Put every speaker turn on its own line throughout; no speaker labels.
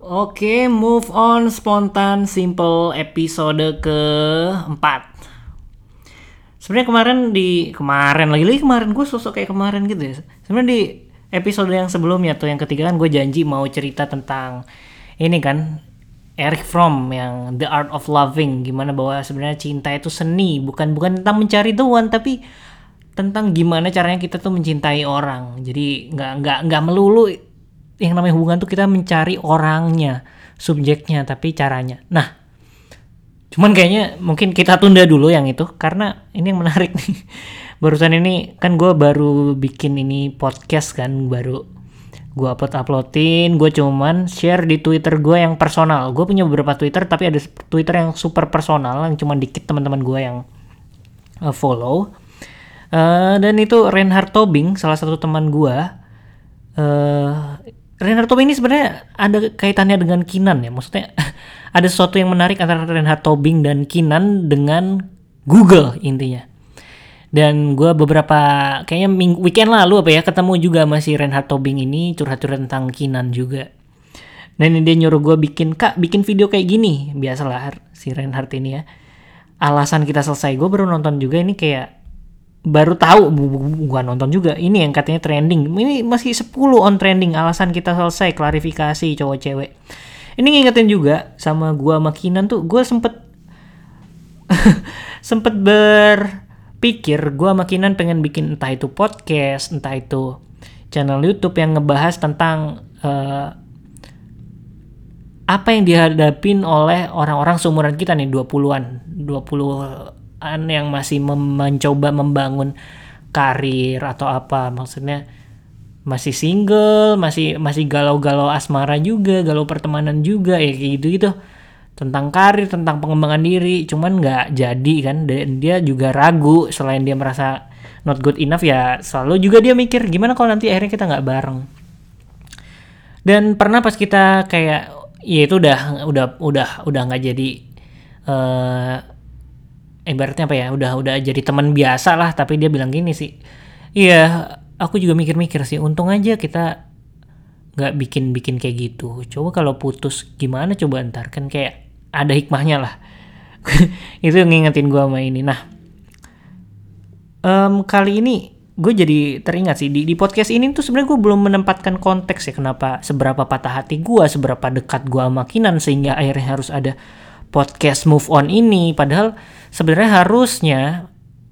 Oke, move on spontan simple episode keempat. Sebenarnya kemarin di kemarin lagi lagi kemarin gue sosok kayak kemarin gitu ya. Sebenarnya di episode yang sebelumnya tuh yang ketiga kan gue janji mau cerita tentang ini kan Eric Fromm yang The Art of Loving gimana bahwa sebenarnya cinta itu seni bukan bukan tentang mencari doang tapi tentang gimana caranya kita tuh mencintai orang jadi nggak nggak nggak melulu yang namanya hubungan tuh kita mencari orangnya, subjeknya, tapi caranya. Nah, cuman kayaknya mungkin kita tunda dulu yang itu karena ini yang menarik nih. Barusan ini kan gue baru bikin ini podcast kan, baru gue upload uploadin, gue cuman share di Twitter gue yang personal. Gue punya beberapa Twitter tapi ada Twitter yang super personal yang cuma dikit teman-teman gue yang uh, follow. Uh, dan itu Reinhard Tobing, salah satu teman gue. Uh, Reinhard Tobing ini sebenarnya ada kaitannya dengan Kinan ya. Maksudnya ada sesuatu yang menarik antara Reinhard Tobing dan Kinan dengan Google intinya. Dan gue beberapa kayaknya ming weekend lalu apa ya ketemu juga masih Reinhard Tobing ini curhat-curhat tentang Kinan juga. Dan dia nyuruh gue bikin kak bikin video kayak gini biasalah si Reinhard ini ya. Alasan kita selesai gue baru nonton juga ini kayak baru tahu gua nonton juga. Ini yang katanya trending. Ini masih 10 on trending alasan kita selesai klarifikasi cowok cewek. Ini ngingetin juga sama gua makinan tuh gua sempet sempet berpikir gua makinan pengen bikin entah itu podcast entah itu channel YouTube yang ngebahas tentang uh, apa yang dihadapin oleh orang-orang seumuran kita nih 20-an 20 yang masih mencoba membangun karir atau apa. Maksudnya masih single masih masih galau-galau asmara juga galau pertemanan juga ya kayak gitu gitu tentang karir tentang pengembangan diri cuman nggak jadi kan. Dan dia juga ragu selain dia merasa not good enough ya selalu juga dia mikir gimana kalau nanti akhirnya kita nggak bareng? Dan pernah pas kita kayak ya itu udah udah udah udah nggak jadi uh, ibaratnya apa ya udah udah jadi teman biasa lah tapi dia bilang gini sih iya aku juga mikir-mikir sih untung aja kita nggak bikin-bikin kayak gitu. Coba kalau putus gimana coba ntar. Kan kayak ada hikmahnya lah. Itu yang ngingetin gue sama ini. Nah um, kali ini gue jadi teringat sih di, di podcast ini tuh sebenarnya gue belum menempatkan konteks ya kenapa seberapa patah hati gue seberapa dekat gue sama Kinan sehingga akhirnya harus ada podcast move on ini. Padahal sebenarnya harusnya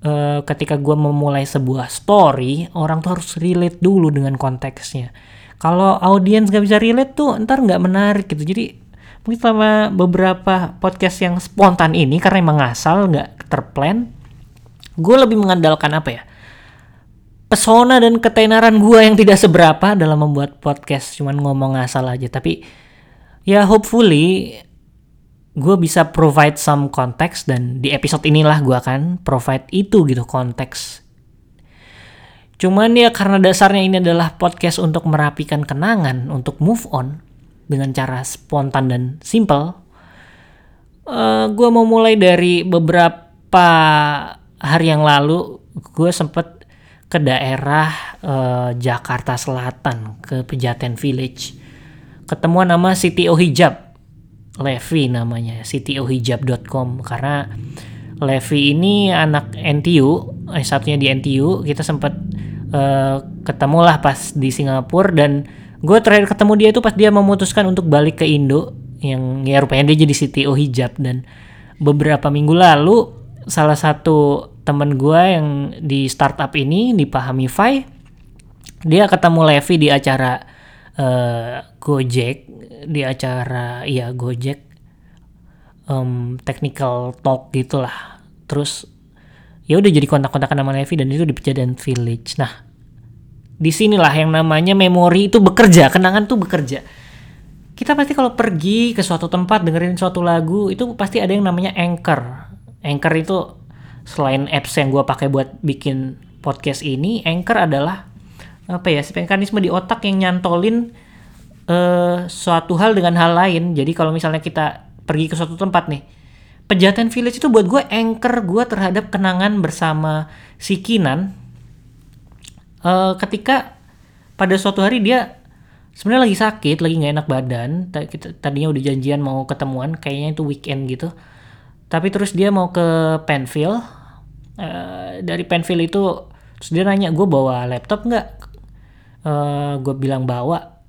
uh, ketika gue memulai sebuah story orang tuh harus relate dulu dengan konteksnya. Kalau audiens gak bisa relate tuh ntar nggak menarik gitu. Jadi mungkin selama beberapa podcast yang spontan ini karena emang ngasal nggak terplan gue lebih mengandalkan apa ya? Pesona dan ketenaran gue yang tidak seberapa dalam membuat podcast. Cuman ngomong ngasal aja. Tapi ya hopefully gue bisa provide some konteks dan di episode inilah gue akan provide itu gitu konteks. Cuman ya karena dasarnya ini adalah podcast untuk merapikan kenangan, untuk move on dengan cara spontan dan simple. Uh, gue mau mulai dari beberapa hari yang lalu gue sempet ke daerah uh, Jakarta Selatan ke Pejaten Village ketemuan nama Siti Ohijab Levi namanya ctohijab.com karena Levi ini anak NTU eh satunya di NTU kita sempat uh, ketemu lah pas di Singapura dan gue terakhir ketemu dia itu pas dia memutuskan untuk balik ke Indo. Yang ya rupanya dia jadi CTO hijab dan beberapa minggu lalu salah satu temen gue yang di startup ini di Pahamify dia ketemu Levi di acara uh, Gojek di acara ya Gojek um, technical talk gitulah. Terus ya udah jadi kontak-kontakan sama Levi dan itu di Pejadan Village. Nah di sinilah yang namanya memori itu bekerja kenangan tuh bekerja. Kita pasti kalau pergi ke suatu tempat dengerin suatu lagu itu pasti ada yang namanya anchor. Anchor itu selain apps yang gue pakai buat bikin podcast ini anchor adalah apa ya mekanisme di otak yang nyantolin uh, suatu hal dengan hal lain. Jadi kalau misalnya kita pergi ke suatu tempat nih, Pejaten Village itu buat gue anchor gue terhadap kenangan bersama si Kinan. Uh, ketika pada suatu hari dia sebenarnya lagi sakit lagi nggak enak badan tadinya udah janjian mau ketemuan kayaknya itu weekend gitu tapi terus dia mau ke Penfield uh, dari Penfield itu terus dia nanya gue bawa laptop nggak uh, eh, gue bilang bawa.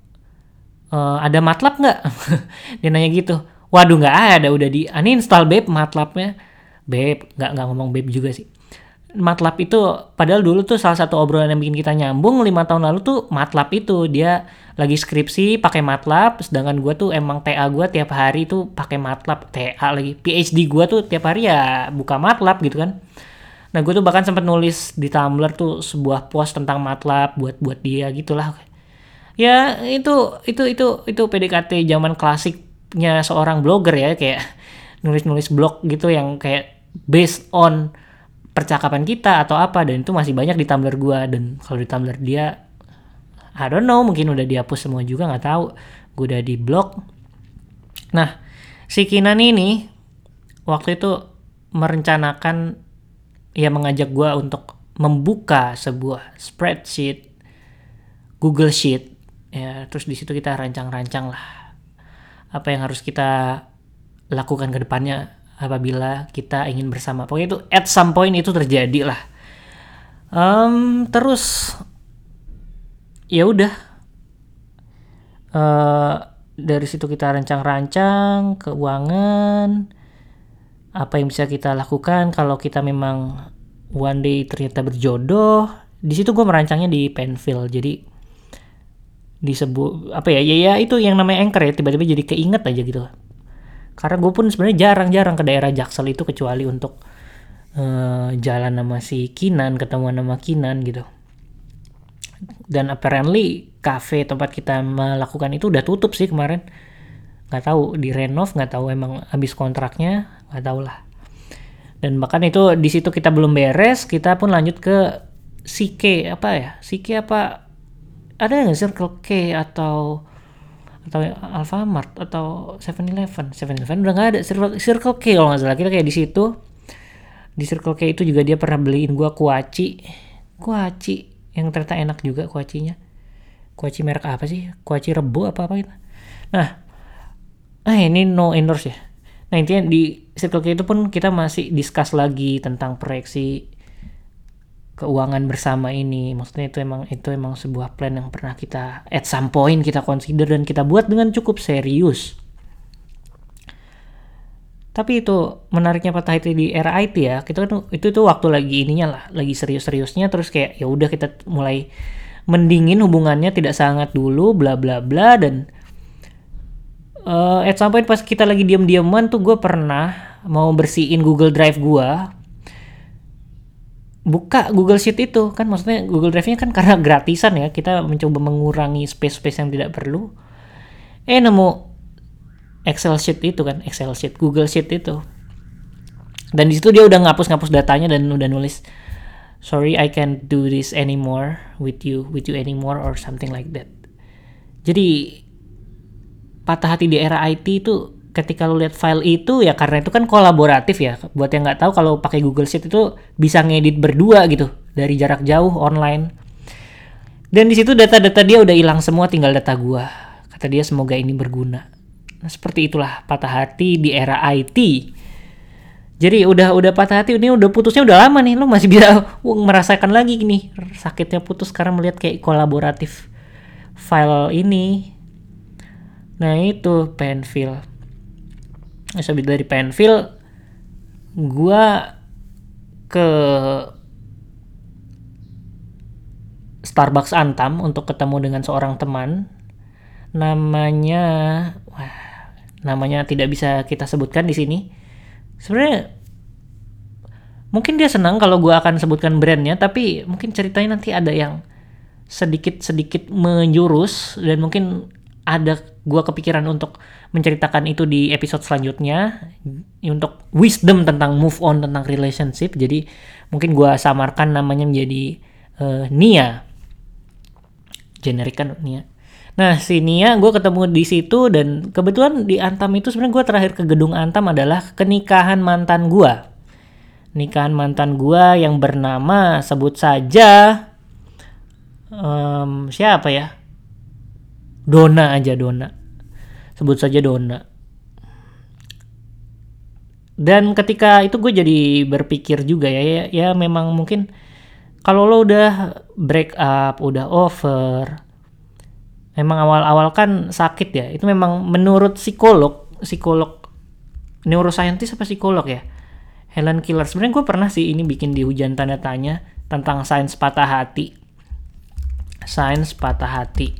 Uh, ada MATLAB nggak? Dia nanya gitu. Waduh nggak ada udah di uninstall babe MATLABnya. Babe nggak nggak ngomong babe juga sih. MATLAB itu padahal dulu tuh salah satu obrolan yang bikin kita nyambung lima tahun lalu tuh MATLAB itu. Dia lagi skripsi pakai MATLAB sedangkan gue tuh emang TA gue tiap hari tuh pakai MATLAB. TA lagi PhD gue tuh tiap hari ya buka MATLAB gitu kan nah gue tuh bahkan sempat nulis di Tumblr tuh sebuah post tentang MATLAB buat buat dia gitulah ya itu itu itu itu PDKT zaman klasiknya seorang blogger ya kayak nulis-nulis blog gitu yang kayak based on percakapan kita atau apa dan itu masih banyak di Tumblr gua. Dan kalau di Tumblr dia I don't know mungkin udah dihapus semua juga nggak tahu. Gue udah di blog. Nah si Kinan ini waktu itu merencanakan ya mengajak gua untuk membuka sebuah spreadsheet Google Sheet ya terus di situ kita rancang-rancang lah apa yang harus kita lakukan ke depannya apabila kita ingin bersama. Pokoknya itu at some point itu terjadi lah. Um, terus ya udah uh, dari situ kita rancang-rancang keuangan apa yang bisa kita lakukan kalau kita memang one day ternyata berjodoh. Di situ gue merancangnya di Penfield. Jadi disebut apa ya ya ya itu yang namanya anchor ya tiba-tiba jadi keinget aja gitu. Karena gue pun sebenarnya jarang-jarang ke daerah Jaksel itu kecuali untuk uh, jalan sama si Kinan ketemu sama Kinan gitu. Dan apparently cafe tempat kita melakukan itu udah tutup sih kemarin. Nggak tahu di renov nggak tahu emang habis kontraknya nggak tahu lah. Dan bahkan itu di situ kita belum beres kita pun lanjut ke CK apa ya? CK apa ada nggak Circle K atau atau Alfamart atau Seven Eleven? Seven Eleven udah nggak ada. Circle, Circle K kalau nggak salah. Kita kayak di situ. Di Circle K itu juga dia pernah beliin gua kuaci. Kuaci yang ternyata enak juga kuacinya. Kuaci merek apa sih? Kuaci rebo apa apa gitu. Nah ah ini no endorse ya nah intinya di Circle K itu pun kita masih discuss lagi tentang proyeksi keuangan bersama ini. Maksudnya itu emang itu emang sebuah plan yang pernah kita at some point kita consider dan kita buat dengan cukup serius. Tapi itu menariknya patah hati di era IT ya. Kita kan itu tuh waktu lagi ininya lah lagi serius-seriusnya. Terus kayak ya udah kita mulai mendingin hubungannya tidak sangat dulu bla bla bla dan uh, at some point pas kita lagi diam-diaman tuh gue pernah mau bersihin Google Drive gue buka Google Sheet itu. Kan maksudnya Google Drive-nya kan karena gratisan ya. Kita mencoba mengurangi space-space yang tidak perlu. Eh nemu Excel Sheet itu kan. Excel Sheet Google Sheet itu. Dan di situ dia udah ngapus-ngapus datanya dan udah nulis sorry I can't do this anymore with you with you anymore or something like that. Jadi patah hati di era IT itu ketika lu lihat file itu ya karena itu kan kolaboratif ya. Buat yang nggak tahu kalau pakai Google Sheet itu bisa ngedit berdua gitu dari jarak jauh online. Dan di situ data-data dia udah hilang semua tinggal data gua. Kata dia semoga ini berguna. Nah seperti itulah patah hati di era IT jadi udah udah patah hati ini udah putusnya udah lama nih. Lo masih bisa merasakan lagi gini sakitnya putus karena melihat kayak kolaboratif file ini nah itu Penfield. Habis dari Penfield gue ke Starbucks Antam untuk ketemu dengan seorang teman. Namanya wah namanya tidak bisa kita sebutkan di sini. Sebenarnya mungkin dia senang kalau gue akan sebutkan brandnya tapi mungkin ceritanya nanti ada yang sedikit sedikit menjurus dan mungkin ada gue kepikiran untuk menceritakan itu di episode selanjutnya untuk wisdom tentang move on tentang relationship. Jadi mungkin gue samarkan namanya menjadi uh, Nia. Generik kan Nia. Nah si Nia gue ketemu di situ dan kebetulan di Antam itu sebenarnya gue terakhir ke gedung Antam adalah kenikahan mantan gue nikahan mantan gue yang bernama sebut saja um, siapa ya? Dona aja Dona. Sebut saja Dona. Dan ketika itu gue jadi berpikir juga ya, ya, ya memang mungkin kalau lo udah break up, udah over, memang awal-awal kan sakit ya. Itu memang menurut psikolog, psikolog neuroscientist apa psikolog ya? Helen Keller. Sebenarnya gue pernah sih ini bikin di hujan tanda tanya tentang sains patah hati. Sains patah hati.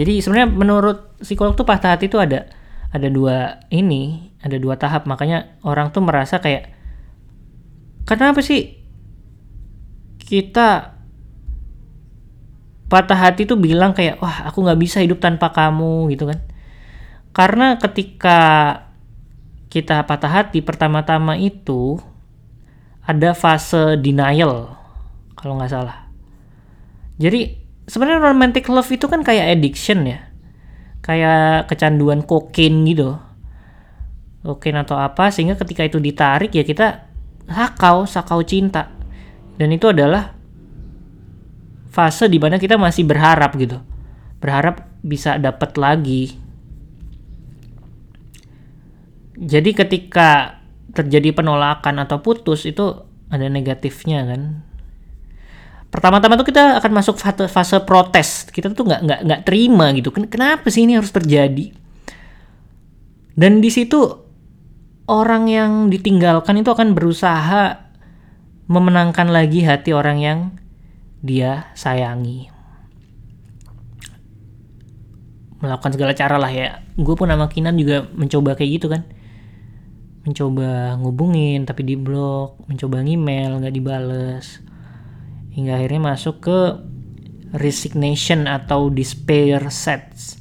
Jadi sebenarnya menurut psikolog tuh patah hati itu ada ada dua ini, ada dua tahap. Makanya orang tuh merasa kayak kenapa sih kita patah hati tuh bilang kayak wah aku nggak bisa hidup tanpa kamu gitu kan. Karena ketika kita patah hati pertama-tama itu ada fase denial kalau nggak salah. Jadi sebenarnya romantic love itu kan kayak addiction ya, kayak kecanduan kokain gitu, kokain atau apa sehingga ketika itu ditarik ya kita sakau sakau cinta. Dan itu adalah fase di mana kita masih berharap gitu, berharap bisa dapat lagi. Jadi ketika terjadi penolakan atau putus itu ada negatifnya kan pertama-tama tuh kita akan masuk fase, fase protes. Kita tuh nggak nggak nggak terima gitu. Kenapa sih ini harus terjadi? Dan di situ orang yang ditinggalkan itu akan berusaha memenangkan lagi hati orang yang dia sayangi. Melakukan segala cara lah ya. Gue pun sama Kinan juga mencoba kayak gitu kan. Mencoba ngubungin tapi di blok mencoba ngemail nggak dibales hingga akhirnya masuk ke resignation atau despair sets.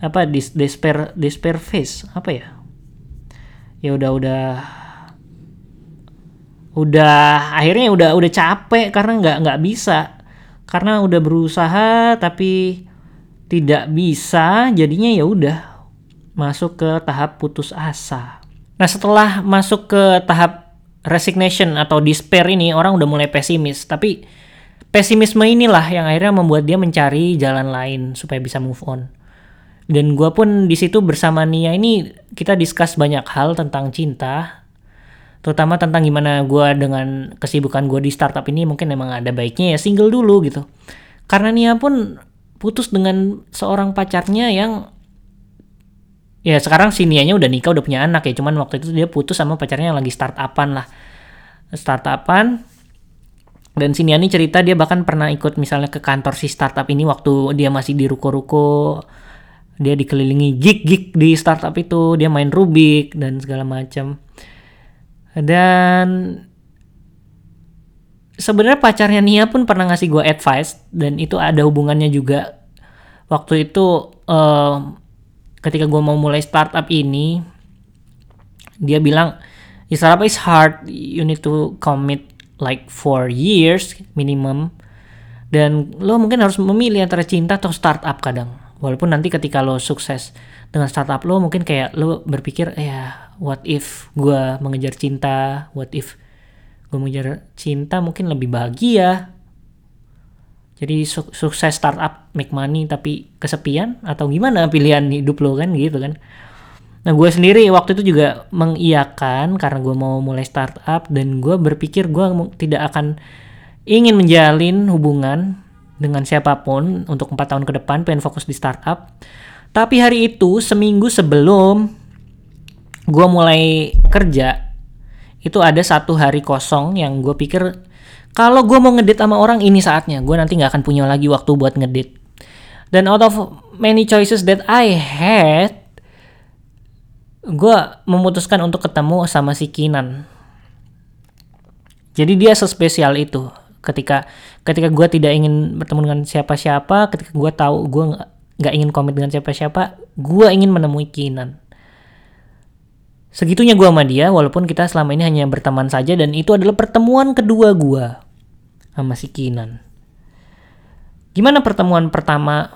Apa dis despair despair face apa ya? Ya udah udah udah akhirnya udah udah capek karena nggak nggak bisa. Karena udah berusaha tapi tidak bisa jadinya ya udah masuk ke tahap putus asa. Nah setelah masuk ke tahap resignation atau despair ini orang udah mulai pesimis. Tapi pesimisme inilah yang akhirnya membuat dia mencari jalan lain supaya bisa move on. Dan gue pun di situ bersama Nia ini kita discuss banyak hal tentang cinta, terutama tentang gimana gue dengan kesibukan gue di startup ini mungkin emang ada baiknya ya single dulu gitu. Karena Nia pun putus dengan seorang pacarnya yang ya sekarang si Nianya udah nikah udah punya anak ya cuman waktu itu dia putus sama pacarnya yang lagi startupan lah startupan dan si Nia ini cerita dia bahkan pernah ikut misalnya ke kantor si startup ini waktu dia masih di ruko-ruko. Dia dikelilingi gig-gig di startup itu dia main Rubik dan segala macam. Dan sebenarnya pacarnya Nia pun pernah ngasih gue advice dan itu ada hubungannya juga. Waktu itu uh, ketika gue mau mulai startup ini dia bilang startup is hard. You need to commit like four years minimum. Dan lo mungkin harus memilih antara cinta atau startup kadang. Walaupun nanti ketika lo sukses dengan startup lo mungkin kayak lo berpikir ya what if gue mengejar cinta? What if gue mengejar cinta mungkin lebih bahagia? Jadi su sukses startup make money tapi kesepian? Atau gimana pilihan hidup lo kan gitu kan nah gue sendiri waktu itu juga mengiyakan karena gue mau mulai startup dan gue berpikir gue tidak akan ingin menjalin hubungan dengan siapa pun untuk empat tahun ke depan pengen fokus di startup. Tapi hari itu seminggu sebelum gue mulai kerja itu ada satu hari kosong yang gue pikir kalau gue mau ngedit sama orang ini saatnya. Gue nanti nggak akan punya lagi waktu buat ngedit dan out of many choices that I had gue memutuskan untuk ketemu sama si Kinan jadi dia sespesial itu ketika ketika gue tidak ingin bertemu dengan siapa-siapa ketika gue tahu gue nggak ingin komit dengan siapa-siapa gue ingin menemui Kinan segitunya gue sama dia walaupun kita selama ini hanya berteman saja dan itu adalah pertemuan kedua gue sama si Kinan. Gimana pertemuan pertama?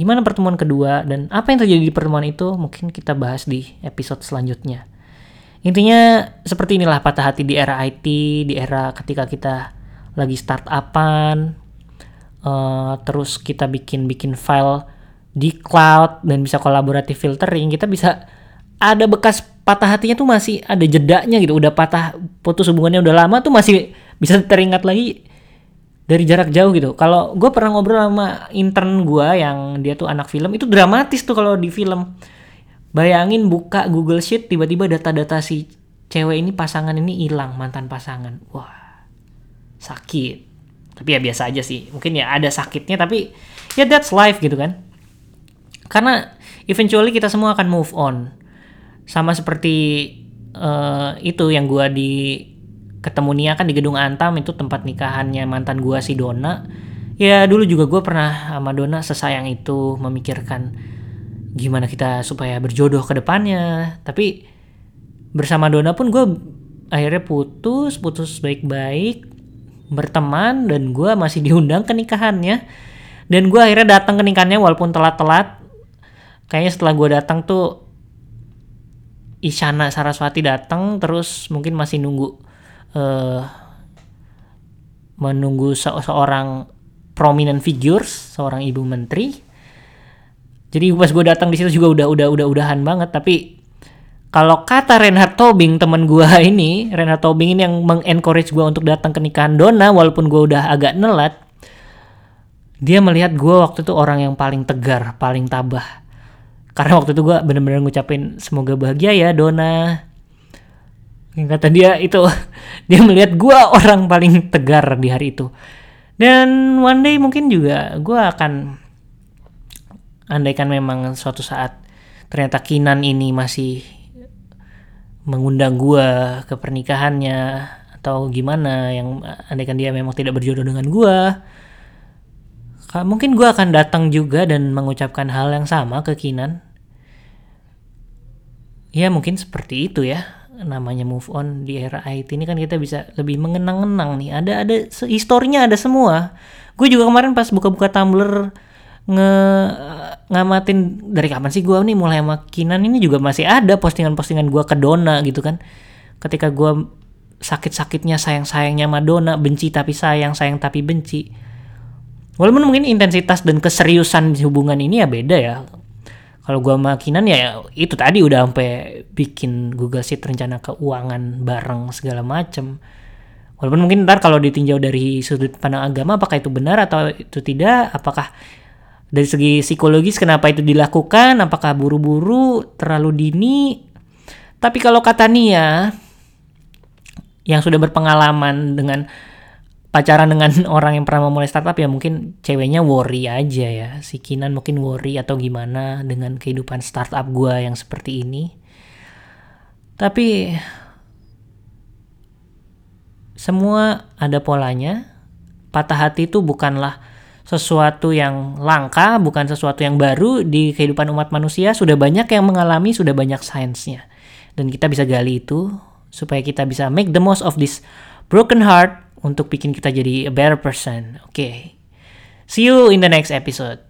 Gimana pertemuan kedua? Dan apa yang terjadi di pertemuan itu mungkin kita bahas di episode selanjutnya. Intinya seperti inilah patah hati di era IT, di era ketika kita lagi startupan, uh, terus kita bikin-bikin file di cloud dan bisa kolaboratif filtering kita bisa ada bekas patah hatinya tuh masih ada jedanya gitu udah patah putus hubungannya udah lama tuh masih bisa teringat lagi dari jarak jauh gitu. Kalau gue pernah ngobrol sama intern gue yang dia tuh anak film itu dramatis tuh kalau di film. Bayangin buka Google Sheet tiba-tiba data-data si cewek ini pasangan ini hilang mantan pasangan. Wah sakit. Tapi ya biasa aja sih. Mungkin ya ada sakitnya tapi ya that's life gitu kan. Karena eventually kita semua akan move on. Sama seperti uh, itu yang gua di ketemu Nia kan di gedung Antam itu tempat nikahannya mantan gua si Dona. Ya dulu juga gue pernah sama Dona sesayang itu memikirkan gimana kita supaya berjodoh ke depannya. Tapi bersama Dona pun gue akhirnya putus putus baik-baik berteman dan gue masih diundang ke nikahannya. Dan gue akhirnya datang ke nikahannya walaupun telat-telat. Kayaknya setelah gue datang tuh Isyana Saraswati datang terus mungkin masih nunggu uh, menunggu se seorang prominent figures seorang ibu menteri. Jadi pas gue datang di situ juga udah udah udah udahan banget. Tapi kalau kata Reinhard Tobing teman gue ini Reinhard Tobing ini yang mengencourage gue untuk datang ke nikahan Dona walaupun gue udah agak nelat dia melihat gue waktu itu orang yang paling tegar paling tabah. Karena waktu itu gue bener-bener ngucapin semoga bahagia ya Dona kata dia itu dia melihat gue orang paling tegar di hari itu dan one day mungkin juga gue akan andaikan memang suatu saat ternyata Kinan ini masih mengundang gue ke pernikahannya atau gimana yang andaikan dia memang tidak berjodoh dengan gue mungkin gue akan datang juga dan mengucapkan hal yang sama ke Kinan. Ya mungkin seperti itu ya namanya move on di era IT ini kan kita bisa lebih mengenang-enang nih. Ada ada historinya ada semua. Gue juga kemarin pas buka-buka Tumblr nge ngamatin dari kapan sih gue nih mulai sama Kinan ini juga masih ada postingan-postingan gue ke Dona gitu kan. Ketika gue sakit-sakitnya sayang-sayangnya Madonna, benci tapi sayang, sayang tapi benci walaupun mungkin intensitas dan keseriusan hubungan ini ya beda ya kalau gua makinan ya itu tadi udah sampai bikin Google Sheet rencana keuangan bareng segala macem. Walaupun mungkin ntar kalau ditinjau dari sudut pandang agama apakah itu benar atau itu tidak? Apakah dari segi psikologis kenapa itu dilakukan? Apakah buru-buru? Terlalu dini? Tapi kalau kata Nia yang sudah berpengalaman dengan pacaran dengan orang yang pernah memulai startup ya mungkin ceweknya worry aja ya. Si Kinan mungkin worry atau gimana dengan kehidupan startup gue yang seperti ini. Tapi semua ada polanya. Patah hati itu bukanlah sesuatu yang langka bukan sesuatu yang baru. Di kehidupan umat manusia sudah banyak yang mengalami sudah banyak sainsnya. Dan kita bisa gali itu supaya kita bisa make the most of this broken heart untuk bikin kita jadi a better person. Oke. Okay. See you in the next episode.